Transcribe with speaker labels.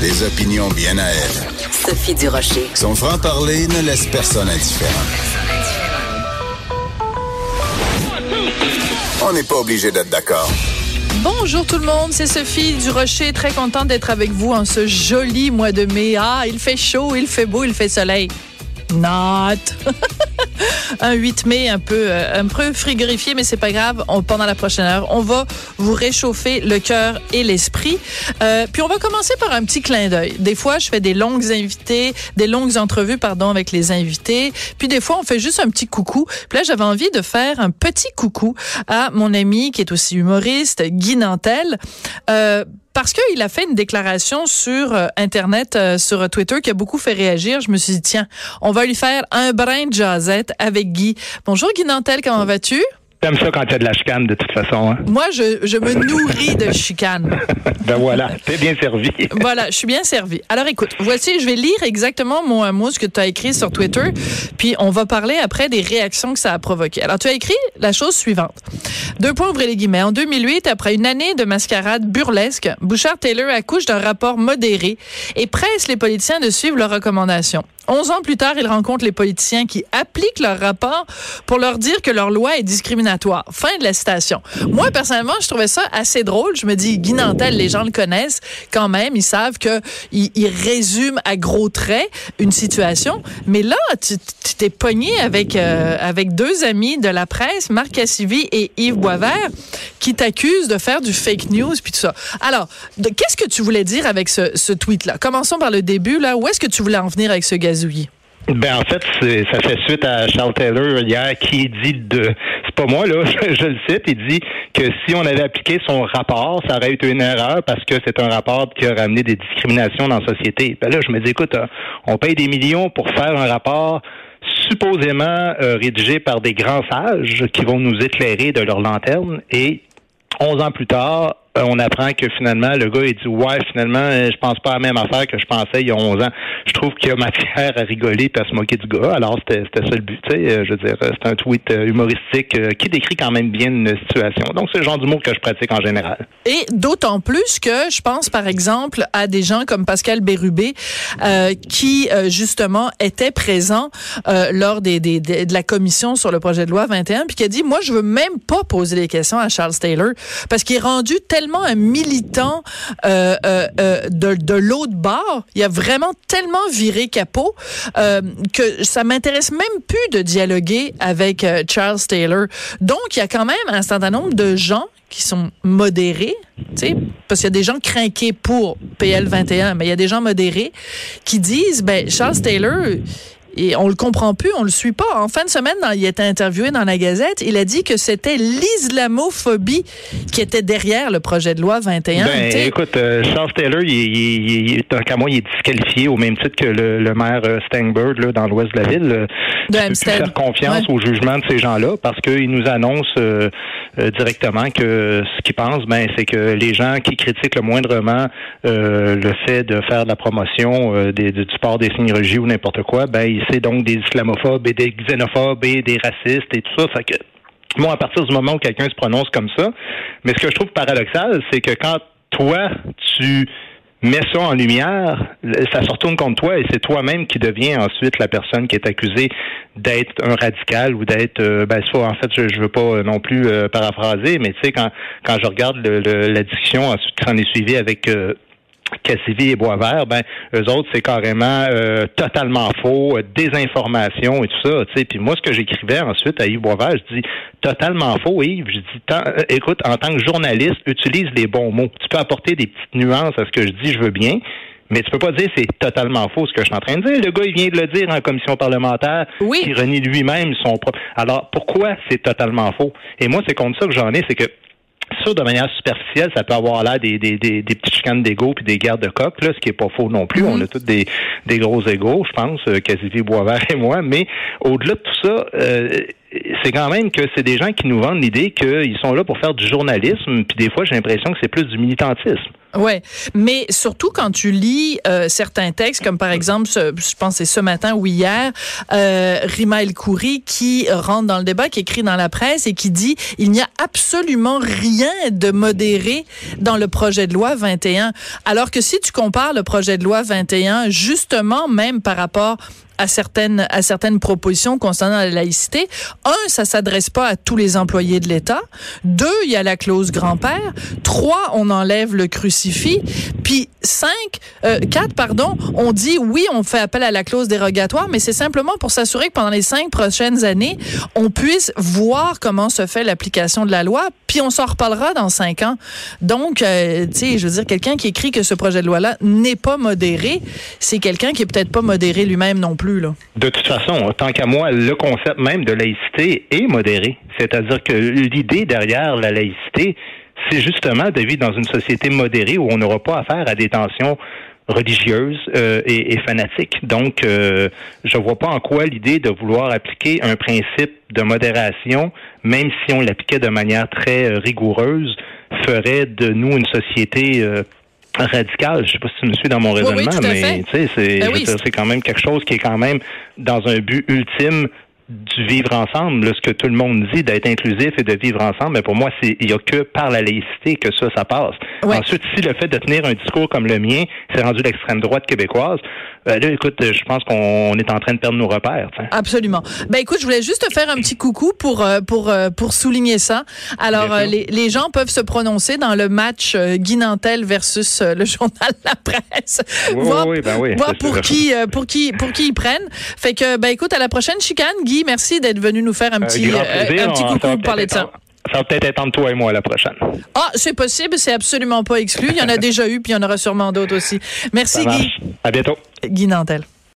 Speaker 1: Des opinions bien à elle.
Speaker 2: Sophie Durocher.
Speaker 1: Son franc-parler ne laisse personne indifférent. On n'est pas obligé d'être d'accord.
Speaker 3: Bonjour tout le monde, c'est Sophie Durocher, très contente d'être avec vous en ce joli mois de mai. Ah, il fait chaud, il fait beau, il fait soleil. Not. un 8 mai un peu euh, un peu frigorifié, mais c'est pas grave. Pendant la prochaine heure, on va vous réchauffer le cœur et l'esprit. Euh, puis on va commencer par un petit clin d'œil. Des fois, je fais des longues invités, des longues entrevues, pardon, avec les invités. Puis des fois, on fait juste un petit coucou. Puis là, j'avais envie de faire un petit coucou à mon ami qui est aussi humoriste, Guy Nantel. Euh, parce qu'il a fait une déclaration sur euh, Internet, euh, sur Twitter, qui a beaucoup fait réagir. Je me suis dit, tiens, on va lui faire un brin de jazette avec Guy. Bonjour Guy Nantel, comment vas-tu?
Speaker 4: J'aime ça quand il y a de la chicane, de toute façon. Hein?
Speaker 3: Moi, je, je me nourris de chicane.
Speaker 4: ben voilà, t'es bien servi.
Speaker 3: voilà, je suis bien servi. Alors écoute, voici, je vais lire exactement mot à mot ce que tu as écrit sur Twitter, puis on va parler après des réactions que ça a provoqué. Alors tu as écrit la chose suivante. Deux points, ouvrez les guillemets. En 2008, après une année de mascarade burlesque, Bouchard-Taylor accouche d'un rapport modéré et presse les politiciens de suivre leurs recommandations. Onze ans plus tard, il rencontre les politiciens qui appliquent leur rapport pour leur dire que leur loi est discriminatoire. Fin de la citation. Moi, personnellement, je trouvais ça assez drôle. Je me dis, Guy Nantel, les gens le connaissent quand même. Ils savent que il, résume à gros traits une situation. Mais là, tu t'es pogné avec, euh, avec deux amis de la presse, Marc Cassivi et Yves Boisvert, qui t'accusent de faire du fake news puis tout ça. Alors, qu'est-ce que tu voulais dire avec ce, tweet-là? Commençons par le début. Là. Où est-ce que tu voulais en venir avec ce
Speaker 4: ben en fait, ça fait suite à Charles Taylor hier qui dit de c'est pas moi là, je, le cite, il dit que si on avait appliqué son rapport, ça aurait été une erreur parce que c'est un rapport qui a ramené des discriminations dans la société. Ben là, je me dis écoute, euh, on paye des millions pour faire un rapport supposément euh, rédigé par des grands sages qui vont nous éclairer de leur lanterne et 11 ans plus tard, on apprend que finalement, le gars, il dit Ouais, finalement, euh, je pense pas à la même affaire que je pensais il y a 11 ans. Je trouve qu'il y a matière à rigoler et à se moquer du gars. Alors, c'était ça le but. Euh, je veux dire, c'est un tweet humoristique qui décrit quand même bien une situation. Donc, c'est le genre d'humour que je pratique en général.
Speaker 3: Et d'autant plus que je pense, par exemple, à des gens comme Pascal Bérubé, qui, justement, était présent lors des, des, de la commission sur le projet de loi 21, puis qui a dit Moi, je veux même pas poser des questions à Charles Taylor parce qu'il est rendu tellement un militant euh, euh, euh, de, de l'autre bord. Il a vraiment tellement viré capot que ça m'intéresse même plus de dialoguer avec Charles Taylor. Donc, il y a quand même un certain nombre de gens qui sont modérés, parce qu'il y a des gens craqués pour PL 21, mais il y a des gens modérés qui disent, ben Charles Taylor, et on le comprend plus, on le suit pas. En fin de semaine, il était interviewé dans la Gazette, il a dit que c'était l'islamophobie qui était derrière le projet de loi 21.
Speaker 4: Ben, écoute, euh, Charles Taylor, il, il, il, tant qu'à moi, il est disqualifié au même titre que le, maire euh, Stangberg là, dans l'ouest de la ville. Euh, de tu peux faire confiance au jugement de ces gens-là parce qu'ils nous annoncent directement que ce qu'ils pensent, ben, c'est que les gens qui critiquent le moindrement le fait de faire de la promotion des, du sport des signes ou n'importe quoi, ben, c'est donc des islamophobes et des xénophobes et des racistes et tout ça. Fait que, moi, à partir du moment où quelqu'un se prononce comme ça, mais ce que je trouve paradoxal, c'est que quand toi, tu mets ça en lumière, ça se retourne contre toi et c'est toi-même qui deviens ensuite la personne qui est accusée d'être un radical ou d'être euh, ben ça en fait je, je veux pas non plus euh, paraphraser mais tu sais quand quand je regarde la discussion ensuite qui s'en est suivie avec euh, Cassivi et Boisvert, ben eux autres c'est carrément euh, totalement faux, euh, désinformation et tout ça. Tu sais, puis moi ce que j'écrivais ensuite à Yves Boisvert, je dis totalement faux, Yves. Je dis euh, écoute, en tant que journaliste, utilise les bons mots. Tu peux apporter des petites nuances à ce que je dis, je veux bien. Mais tu peux pas dire c'est totalement faux ce que je suis en train de dire. Le gars, il vient de le dire en commission parlementaire,
Speaker 3: oui.
Speaker 4: qui renie lui-même son propre. Alors, pourquoi c'est totalement faux? Et moi, c'est contre ça que j'en ai, c'est que ça, de manière superficielle, ça peut avoir l'air des, des, des, des petites chicanes d'ego puis des guerres de coq, là, ce qui est pas faux non plus. On a tous des, des gros égaux, je pense, euh, Cassidy Boisvert et moi. Mais au-delà de tout ça, euh, c'est quand même que c'est des gens qui nous vendent l'idée qu'ils sont là pour faire du journalisme, puis des fois, j'ai l'impression que c'est plus du militantisme.
Speaker 3: Ouais, mais surtout quand tu lis euh, certains textes, comme par exemple, je pense c'est ce matin ou hier, euh, Rima El Khoury qui rentre dans le débat, qui écrit dans la presse et qui dit il n'y a absolument rien de modéré dans le projet de loi 21. Alors que si tu compares le projet de loi 21, justement même par rapport à certaines à certaines propositions concernant la laïcité. Un, ça s'adresse pas à tous les employés de l'État. Deux, il y a la clause grand-père. Trois, on enlève le crucifix. Puis cinq, euh, quatre, pardon, on dit oui, on fait appel à la clause dérogatoire, mais c'est simplement pour s'assurer que pendant les cinq prochaines années, on puisse voir comment se fait l'application de la loi. Puis on s'en reparlera dans cinq ans. Donc, euh, tu sais, je veux dire, quelqu'un qui écrit que ce projet de loi-là n'est pas modéré, c'est quelqu'un qui est peut-être pas modéré lui-même non plus.
Speaker 4: De toute façon, tant qu'à moi, le concept même de laïcité est modéré. C'est-à-dire que l'idée derrière la laïcité, c'est justement de vivre dans une société modérée où on n'aura pas affaire à des tensions religieuses euh, et, fanatiques. Donc, euh, je vois pas en quoi l'idée de vouloir appliquer un principe de modération, même si on l'appliquait de manière très euh, rigoureuse, ferait de nous une société euh, radical. Je sais pas si tu me suis dans mon raisonnement, mais tu sais, c'est ben c'est quand même quelque chose qui est quand même dans un but ultime du vivre ensemble, ce que tout le monde dit d'être inclusif et de vivre ensemble, mais pour moi, c'est il y a que par la laïcité que ça, ça passe. Ensuite, si le fait de tenir un discours comme le mien, c'est rendu l'extrême droite québécoise, ben là, écoute, je pense qu'on est en train de perdre nos repères.
Speaker 3: Absolument. Ben écoute, je voulais juste te faire un petit coucou pour euh, pour euh, pour souligner ça. Alors, euh, les, les gens peuvent se prononcer dans le match Guy Nantel versus le journal La Presse.
Speaker 4: Oui, voir, oui, ben oui,
Speaker 3: voir pour qui pour qui pour qui ils prennent. Fait que ben écoute, à la prochaine chicane, Guy merci d'être venu nous faire un petit, euh, un petit coucou pour parler de ça.
Speaker 4: Ça va peut-être être entre toi et moi la prochaine.
Speaker 3: Ah, c'est possible, c'est absolument pas exclu. Il y en a déjà eu, puis il y en aura sûrement d'autres aussi. Merci, Guy.
Speaker 4: À bientôt.
Speaker 3: Guy Nantel.